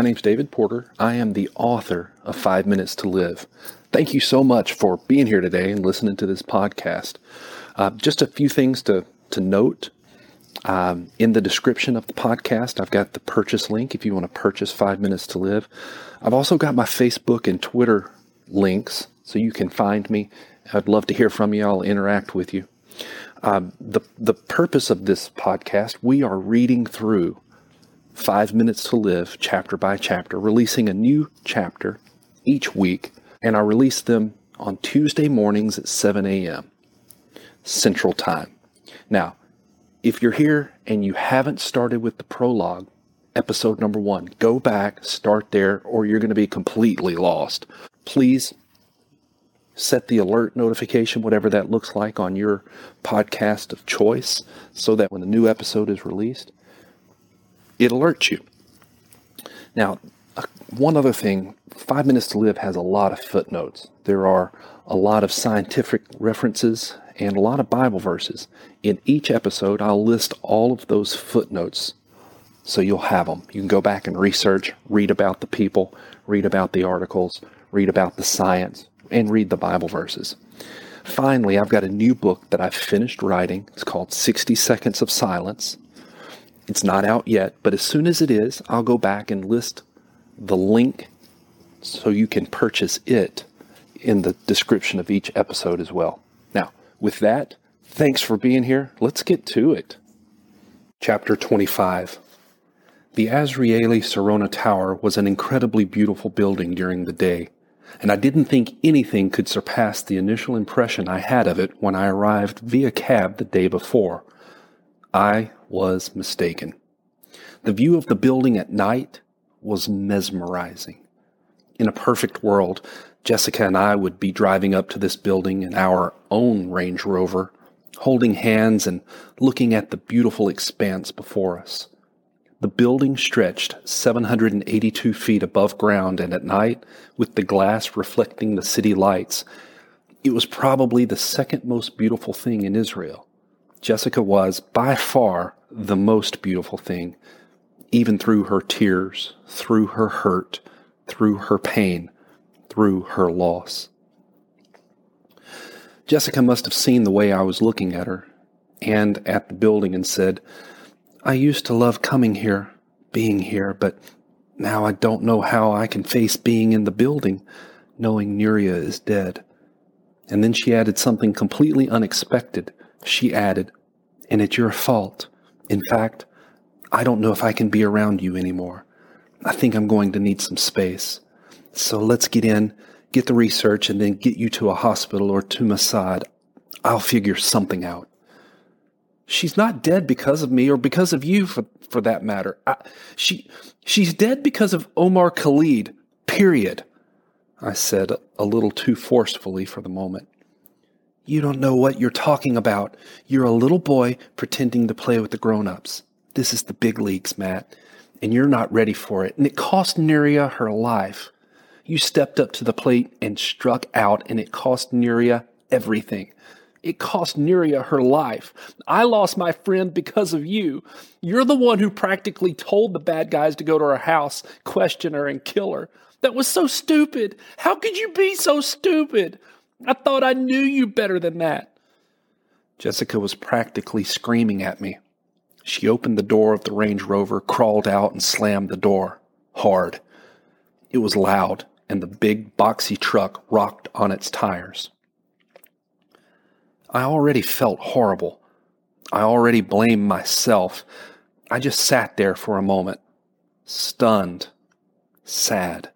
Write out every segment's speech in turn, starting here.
My name's David Porter. I am the author of Five Minutes to Live. Thank you so much for being here today and listening to this podcast. Uh, just a few things to, to note. Um, in the description of the podcast, I've got the purchase link if you want to purchase Five Minutes to Live. I've also got my Facebook and Twitter links so you can find me. I'd love to hear from you. I'll interact with you. Um, the the purpose of this podcast, we are reading through Five Minutes to Live, chapter by chapter, releasing a new chapter each week, and I release them on Tuesday mornings at 7 a.m. Central Time. Now, if you're here and you haven't started with the prologue, episode number one, go back, start there, or you're going to be completely lost. Please set the alert notification, whatever that looks like, on your podcast of choice so that when a new episode is released, it alerts you. Now, one other thing Five Minutes to Live has a lot of footnotes. There are a lot of scientific references and a lot of Bible verses. In each episode, I'll list all of those footnotes so you'll have them. You can go back and research, read about the people, read about the articles, read about the science, and read the Bible verses. Finally, I've got a new book that I've finished writing. It's called 60 Seconds of Silence. It's not out yet, but as soon as it is, I'll go back and list the link so you can purchase it in the description of each episode as well. Now, with that, thanks for being here. Let's get to it. Chapter 25 The Azrieli Sarona Tower was an incredibly beautiful building during the day and I didn't think anything could surpass the initial impression I had of it when I arrived via cab the day before. I was mistaken. The view of the building at night was mesmerizing. In a perfect world, Jessica and I would be driving up to this building in our own Range Rover, holding hands and looking at the beautiful expanse before us. The building stretched 782 feet above ground, and at night, with the glass reflecting the city lights, it was probably the second most beautiful thing in Israel. Jessica was, by far, the most beautiful thing, even through her tears, through her hurt, through her pain, through her loss. Jessica must have seen the way I was looking at her and at the building and said, I used to love coming here, being here, but now I don't know how I can face being in the building, knowing Nuria is dead. And then she added something completely unexpected. She added, And it's your fault. In fact, I don't know if I can be around you anymore. I think I'm going to need some space. So let's get in, get the research, and then get you to a hospital or to Mossad. I'll figure something out. She's not dead because of me or because of you, for, for that matter. I, she, she's dead because of Omar Khalid, period. I said a little too forcefully for the moment. You don't know what you're talking about. You're a little boy pretending to play with the grown ups. This is the big leagues, Matt, and you're not ready for it. And it cost Neria her life. You stepped up to the plate and struck out, and it cost Neria everything. It cost Neria her life. I lost my friend because of you. You're the one who practically told the bad guys to go to her house, question her, and kill her. That was so stupid. How could you be so stupid? I thought I knew you better than that. Jessica was practically screaming at me. She opened the door of the Range Rover, crawled out, and slammed the door hard. It was loud, and the big, boxy truck rocked on its tires. I already felt horrible. I already blamed myself. I just sat there for a moment, stunned, sad.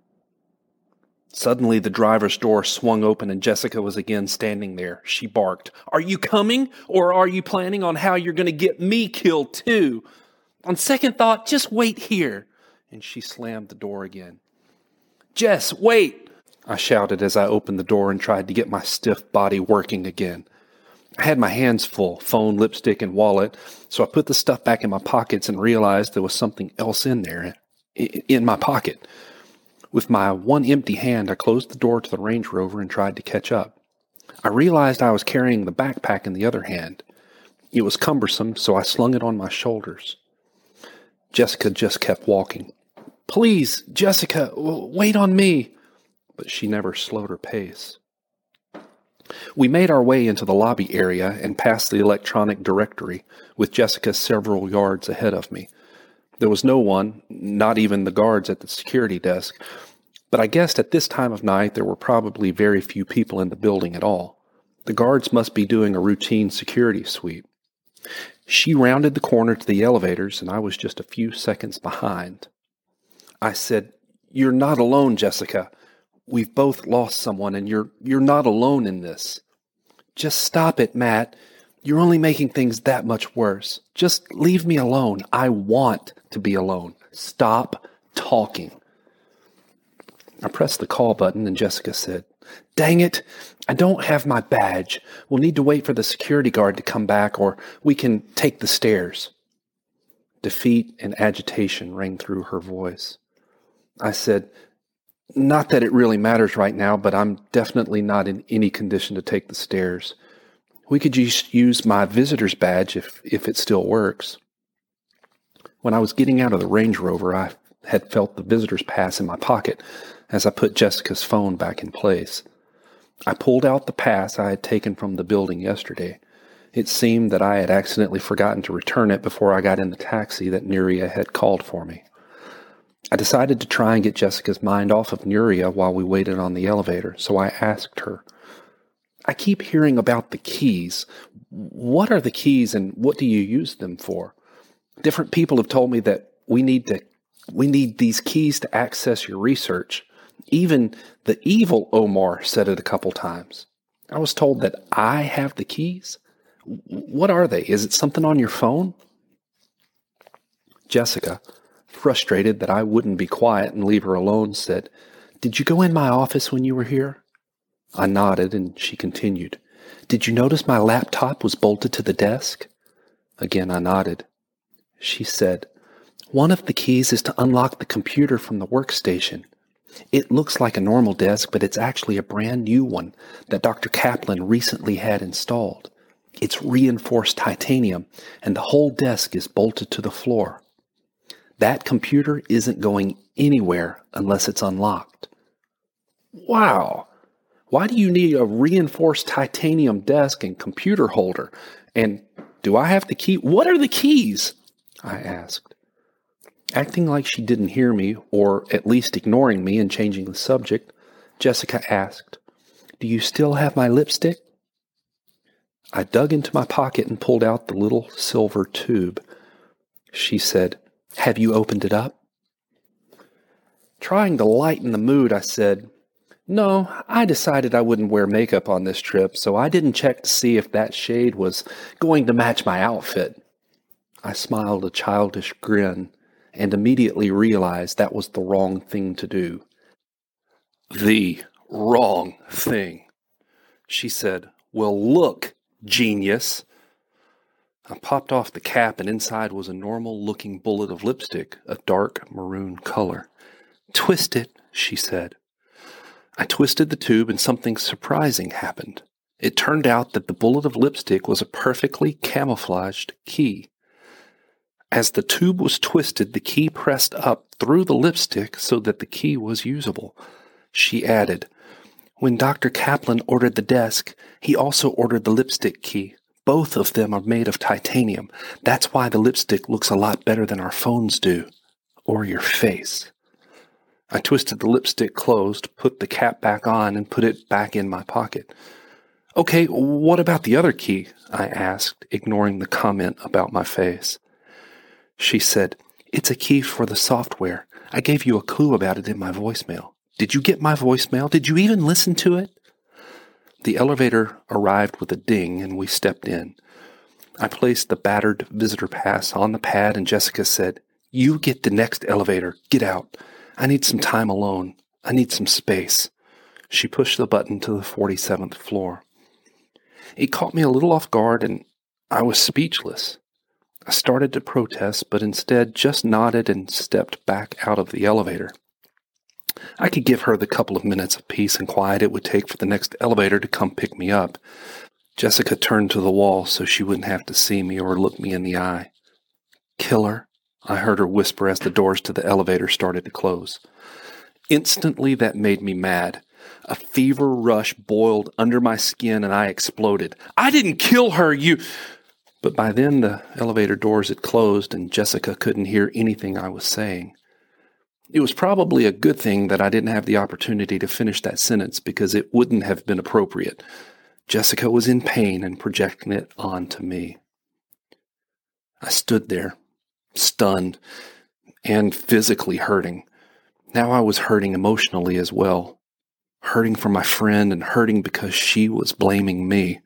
Suddenly, the driver's door swung open and Jessica was again standing there. She barked, Are you coming? Or are you planning on how you're going to get me killed too? On second thought, just wait here. And she slammed the door again. Jess, wait! I shouted as I opened the door and tried to get my stiff body working again. I had my hands full phone, lipstick, and wallet. So I put the stuff back in my pockets and realized there was something else in there, in my pocket. With my one empty hand, I closed the door to the Range Rover and tried to catch up. I realized I was carrying the backpack in the other hand. It was cumbersome, so I slung it on my shoulders. Jessica just kept walking. Please, Jessica, wait on me. But she never slowed her pace. We made our way into the lobby area and past the electronic directory, with Jessica several yards ahead of me. There was no one, not even the guards at the security desk, but I guessed at this time of night there were probably very few people in the building at all. The guards must be doing a routine security sweep. She rounded the corner to the elevators, and I was just a few seconds behind. I said, You're not alone, Jessica. We've both lost someone, and you're, you're not alone in this. Just stop it, Matt. You're only making things that much worse. Just leave me alone. I want to be alone. Stop talking. I pressed the call button and Jessica said, Dang it, I don't have my badge. We'll need to wait for the security guard to come back or we can take the stairs. Defeat and agitation rang through her voice. I said, Not that it really matters right now, but I'm definitely not in any condition to take the stairs. We could just use my visitor's badge if, if it still works. When I was getting out of the Range Rover, I had felt the visitor's pass in my pocket as I put Jessica's phone back in place. I pulled out the pass I had taken from the building yesterday. It seemed that I had accidentally forgotten to return it before I got in the taxi that Nuria had called for me. I decided to try and get Jessica's mind off of Nuria while we waited on the elevator, so I asked her, I keep hearing about the keys. What are the keys and what do you use them for? Different people have told me that we need to we need these keys to access your research. Even the evil Omar said it a couple times. I was told that I have the keys. What are they? Is it something on your phone? Jessica, frustrated that I wouldn't be quiet and leave her alone, said, Did you go in my office when you were here? I nodded, and she continued, Did you notice my laptop was bolted to the desk? Again, I nodded. She said, One of the keys is to unlock the computer from the workstation. It looks like a normal desk, but it's actually a brand new one that Dr. Kaplan recently had installed. It's reinforced titanium, and the whole desk is bolted to the floor. That computer isn't going anywhere unless it's unlocked. Wow! Why do you need a reinforced titanium desk and computer holder? And do I have the key? What are the keys? I asked. Acting like she didn't hear me, or at least ignoring me and changing the subject, Jessica asked, Do you still have my lipstick? I dug into my pocket and pulled out the little silver tube. She said, Have you opened it up? Trying to lighten the mood, I said, no, I decided I wouldn't wear makeup on this trip, so I didn't check to see if that shade was going to match my outfit. I smiled a childish grin and immediately realized that was the wrong thing to do. The wrong thing. She said, Well, look, genius. I popped off the cap, and inside was a normal looking bullet of lipstick, a dark maroon color. Twist it, she said. I twisted the tube and something surprising happened. It turned out that the bullet of lipstick was a perfectly camouflaged key. As the tube was twisted, the key pressed up through the lipstick so that the key was usable. She added, When Dr. Kaplan ordered the desk, he also ordered the lipstick key. Both of them are made of titanium. That's why the lipstick looks a lot better than our phones do. Or your face. I twisted the lipstick closed, put the cap back on, and put it back in my pocket. Okay, what about the other key? I asked, ignoring the comment about my face. She said, It's a key for the software. I gave you a clue about it in my voicemail. Did you get my voicemail? Did you even listen to it? The elevator arrived with a ding and we stepped in. I placed the battered visitor pass on the pad and Jessica said, You get the next elevator. Get out. I need some time alone. I need some space. She pushed the button to the 47th floor. It caught me a little off guard and I was speechless. I started to protest, but instead just nodded and stepped back out of the elevator. I could give her the couple of minutes of peace and quiet it would take for the next elevator to come pick me up. Jessica turned to the wall so she wouldn't have to see me or look me in the eye. Killer, I heard her whisper as the doors to the elevator started to close. Instantly, that made me mad. A fever rush boiled under my skin and I exploded. I didn't kill her, you. But by then, the elevator doors had closed and Jessica couldn't hear anything I was saying. It was probably a good thing that I didn't have the opportunity to finish that sentence because it wouldn't have been appropriate. Jessica was in pain and projecting it onto me. I stood there, stunned and physically hurting. Now I was hurting emotionally as well, hurting for my friend and hurting because she was blaming me.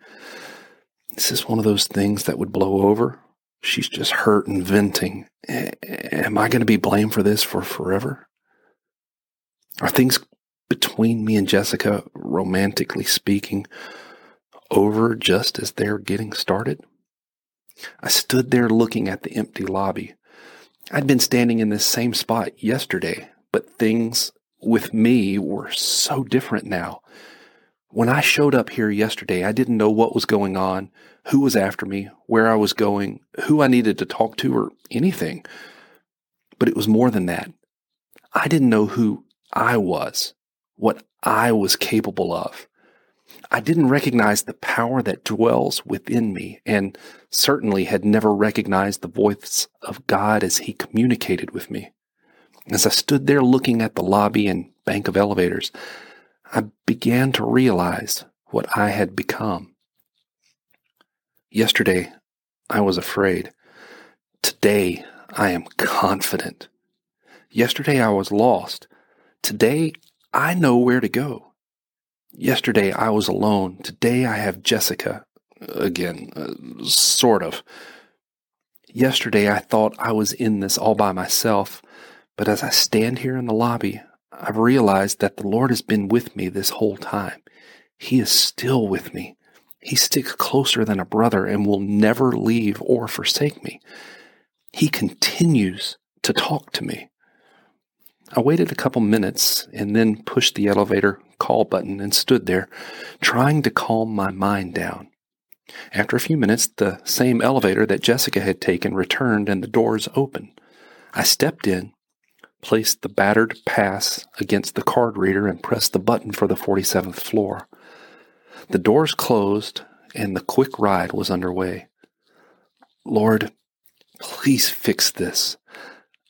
This is this one of those things that would blow over? She's just hurt and venting. Am I going to be blamed for this for forever? Are things between me and Jessica, romantically speaking, over just as they're getting started? I stood there looking at the empty lobby. I'd been standing in this same spot yesterday, but things with me were so different now. When I showed up here yesterday, I didn't know what was going on, who was after me, where I was going, who I needed to talk to, or anything. But it was more than that. I didn't know who I was, what I was capable of. I didn't recognize the power that dwells within me, and certainly had never recognized the voice of God as He communicated with me. As I stood there looking at the lobby and bank of elevators, I began to realize what I had become. Yesterday, I was afraid. Today, I am confident. Yesterday, I was lost. Today, I know where to go. Yesterday I was alone. Today I have Jessica. Again, uh, sort of. Yesterday I thought I was in this all by myself, but as I stand here in the lobby, I've realized that the Lord has been with me this whole time. He is still with me. He sticks closer than a brother and will never leave or forsake me. He continues to talk to me. I waited a couple minutes and then pushed the elevator call button and stood there, trying to calm my mind down. After a few minutes, the same elevator that Jessica had taken returned and the doors opened. I stepped in, placed the battered pass against the card reader, and pressed the button for the 47th floor. The doors closed and the quick ride was underway. Lord, please fix this.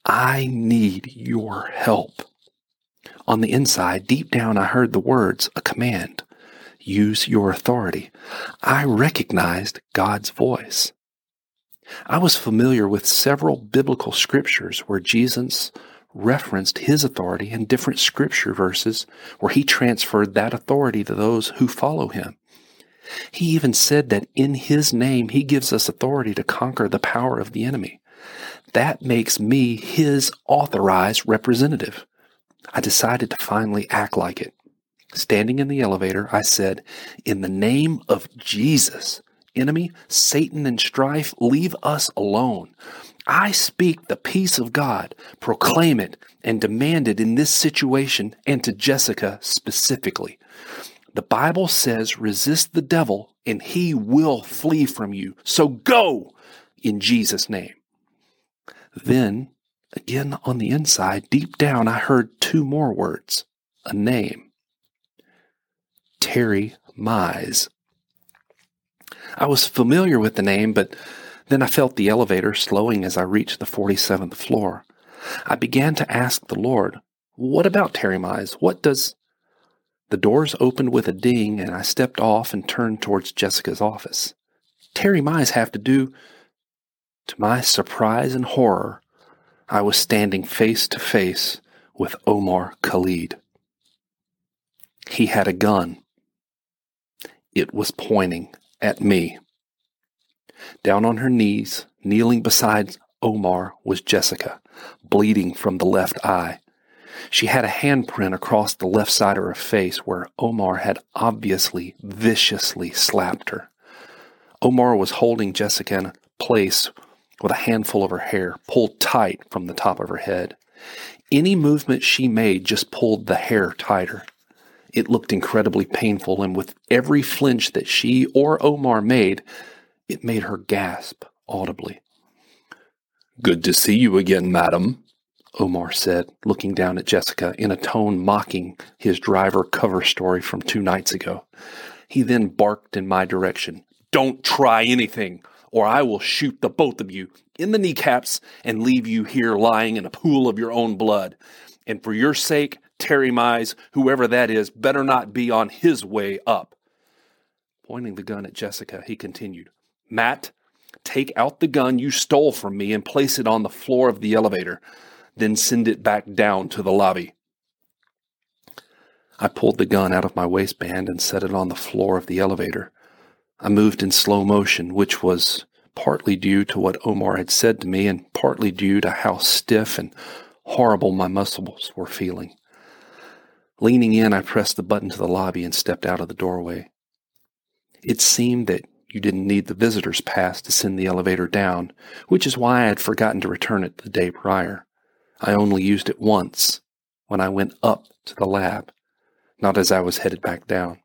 I need your help. On the inside, deep down, I heard the words, a command use your authority. I recognized God's voice. I was familiar with several biblical scriptures where Jesus referenced his authority and different scripture verses where he transferred that authority to those who follow him. He even said that in his name he gives us authority to conquer the power of the enemy. That makes me his authorized representative. I decided to finally act like it. Standing in the elevator, I said, In the name of Jesus, enemy, Satan, and strife, leave us alone. I speak the peace of God, proclaim it, and demand it in this situation and to Jessica specifically. The Bible says, resist the devil and he will flee from you. So go in Jesus' name. Then Again, on the inside, deep down, I heard two more words a name Terry Mize. I was familiar with the name, but then I felt the elevator slowing as I reached the 47th floor. I began to ask the Lord, What about Terry Mize? What does. The doors opened with a ding, and I stepped off and turned towards Jessica's office. Terry Mize have to do. To my surprise and horror, I was standing face to face with Omar Khalid. He had a gun. It was pointing at me. Down on her knees, kneeling beside Omar, was Jessica, bleeding from the left eye. She had a handprint across the left side of her face where Omar had obviously viciously slapped her. Omar was holding Jessica in place with a handful of her hair pulled tight from the top of her head. Any movement she made just pulled the hair tighter. It looked incredibly painful, and with every flinch that she or Omar made, it made her gasp audibly. Good to see you again, madam, Omar said, looking down at Jessica in a tone mocking his driver cover story from two nights ago. He then barked in my direction. Don't try anything, or I will shoot the both of you in the kneecaps and leave you here lying in a pool of your own blood. And for your sake, Terry Mize, whoever that is, better not be on his way up. Pointing the gun at Jessica, he continued, Matt, take out the gun you stole from me and place it on the floor of the elevator, then send it back down to the lobby. I pulled the gun out of my waistband and set it on the floor of the elevator. I moved in slow motion, which was partly due to what Omar had said to me and partly due to how stiff and horrible my muscles were feeling. Leaning in, I pressed the button to the lobby and stepped out of the doorway. It seemed that you didn't need the visitor's pass to send the elevator down, which is why I had forgotten to return it the day prior. I only used it once, when I went up to the lab, not as I was headed back down.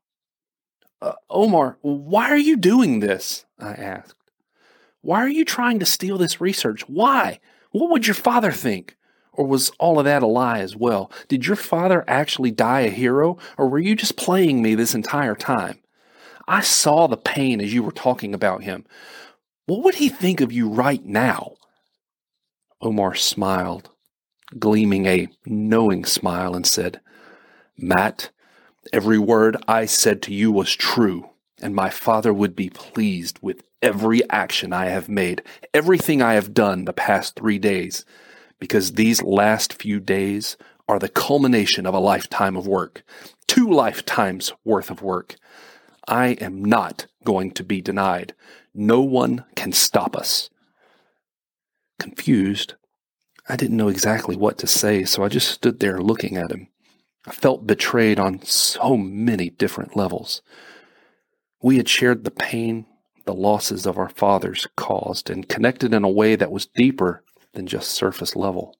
Uh, Omar, why are you doing this? I asked. Why are you trying to steal this research? Why? What would your father think? Or was all of that a lie as well? Did your father actually die a hero, or were you just playing me this entire time? I saw the pain as you were talking about him. What would he think of you right now? Omar smiled, gleaming a knowing smile, and said, Matt, every word I said to you was true, and my father would be pleased with every action I have made, everything I have done the past three days, because these last few days are the culmination of a lifetime of work, two lifetimes worth of work. I am not going to be denied. No one can stop us. Confused, I didn't know exactly what to say, so I just stood there looking at him. I felt betrayed on so many different levels. We had shared the pain the losses of our fathers caused and connected in a way that was deeper than just surface level.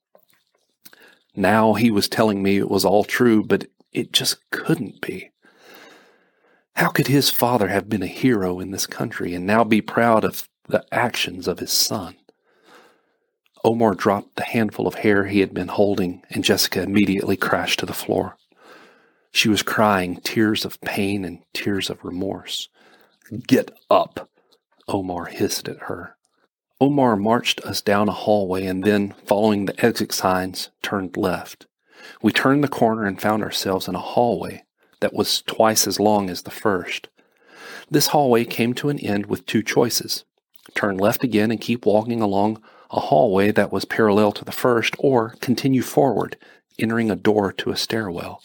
Now he was telling me it was all true, but it just couldn't be. How could his father have been a hero in this country and now be proud of the actions of his son? Omar dropped the handful of hair he had been holding, and Jessica immediately crashed to the floor. She was crying tears of pain and tears of remorse. Get up, Omar hissed at her. Omar marched us down a hallway and then, following the exit signs, turned left. We turned the corner and found ourselves in a hallway that was twice as long as the first. This hallway came to an end with two choices turn left again and keep walking along a hallway that was parallel to the first, or continue forward, entering a door to a stairwell.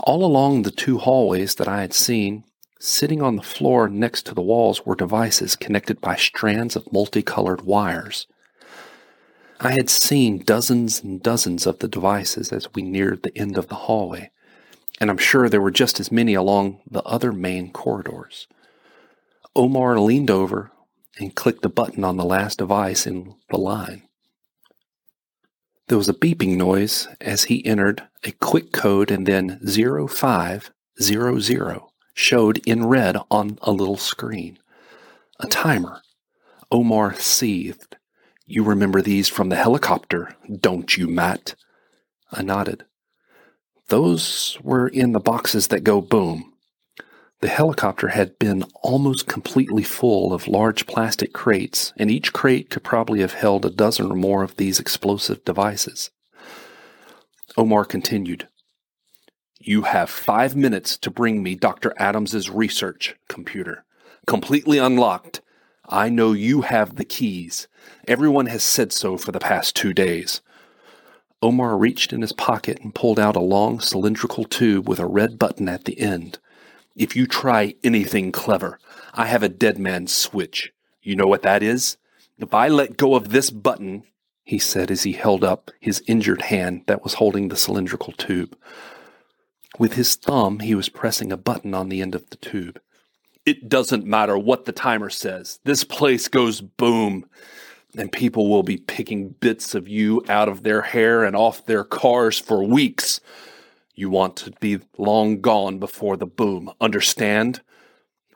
All along the two hallways that I had seen, sitting on the floor next to the walls, were devices connected by strands of multicolored wires. I had seen dozens and dozens of the devices as we neared the end of the hallway, and I'm sure there were just as many along the other main corridors. Omar leaned over and clicked a button on the last device in the line. There was a beeping noise as he entered a quick code and then 0500 showed in red on a little screen. A timer. Omar seethed. You remember these from the helicopter, don't you, Matt? I nodded. Those were in the boxes that go boom. The helicopter had been almost completely full of large plastic crates, and each crate could probably have held a dozen or more of these explosive devices. Omar continued, You have five minutes to bring me Dr. Adams's research computer, completely unlocked. I know you have the keys. Everyone has said so for the past two days. Omar reached in his pocket and pulled out a long cylindrical tube with a red button at the end. If you try anything clever, I have a dead man's switch. You know what that is? If I let go of this button, he said as he held up his injured hand that was holding the cylindrical tube. With his thumb, he was pressing a button on the end of the tube. It doesn't matter what the timer says. This place goes boom, and people will be picking bits of you out of their hair and off their cars for weeks. You want to be long gone before the boom. Understand?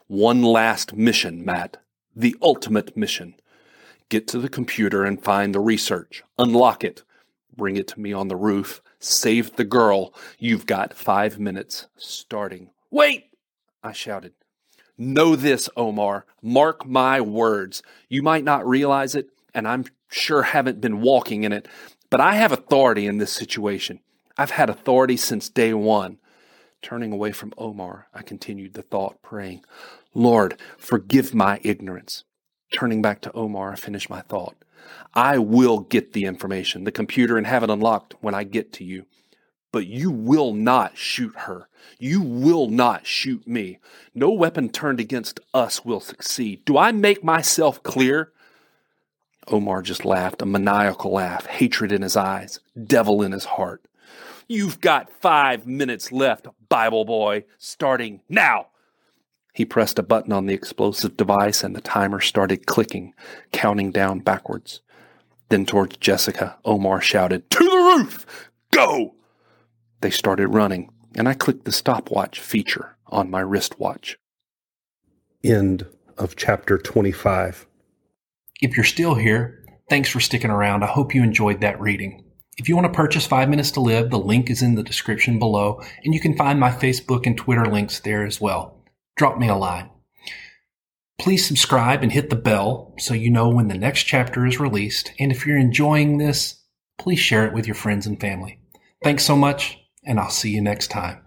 One last mission, Matt. The ultimate mission. Get to the computer and find the research. Unlock it. Bring it to me on the roof. Save the girl. You've got five minutes starting. Wait! I shouted. Know this, Omar. Mark my words. You might not realize it, and I'm sure haven't been walking in it, but I have authority in this situation. I've had authority since day one. Turning away from Omar, I continued the thought, praying, Lord, forgive my ignorance. Turning back to Omar, I finished my thought. I will get the information, the computer, and have it unlocked when I get to you. But you will not shoot her. You will not shoot me. No weapon turned against us will succeed. Do I make myself clear? Omar just laughed, a maniacal laugh, hatred in his eyes, devil in his heart. You've got five minutes left, Bible boy, starting now. He pressed a button on the explosive device and the timer started clicking, counting down backwards. Then towards Jessica, Omar shouted, To the roof! Go! They started running, and I clicked the stopwatch feature on my wristwatch. End of chapter 25. If you're still here, thanks for sticking around. I hope you enjoyed that reading. If you want to purchase Five Minutes to Live, the link is in the description below, and you can find my Facebook and Twitter links there as well. Drop me a line. Please subscribe and hit the bell so you know when the next chapter is released. And if you're enjoying this, please share it with your friends and family. Thanks so much, and I'll see you next time.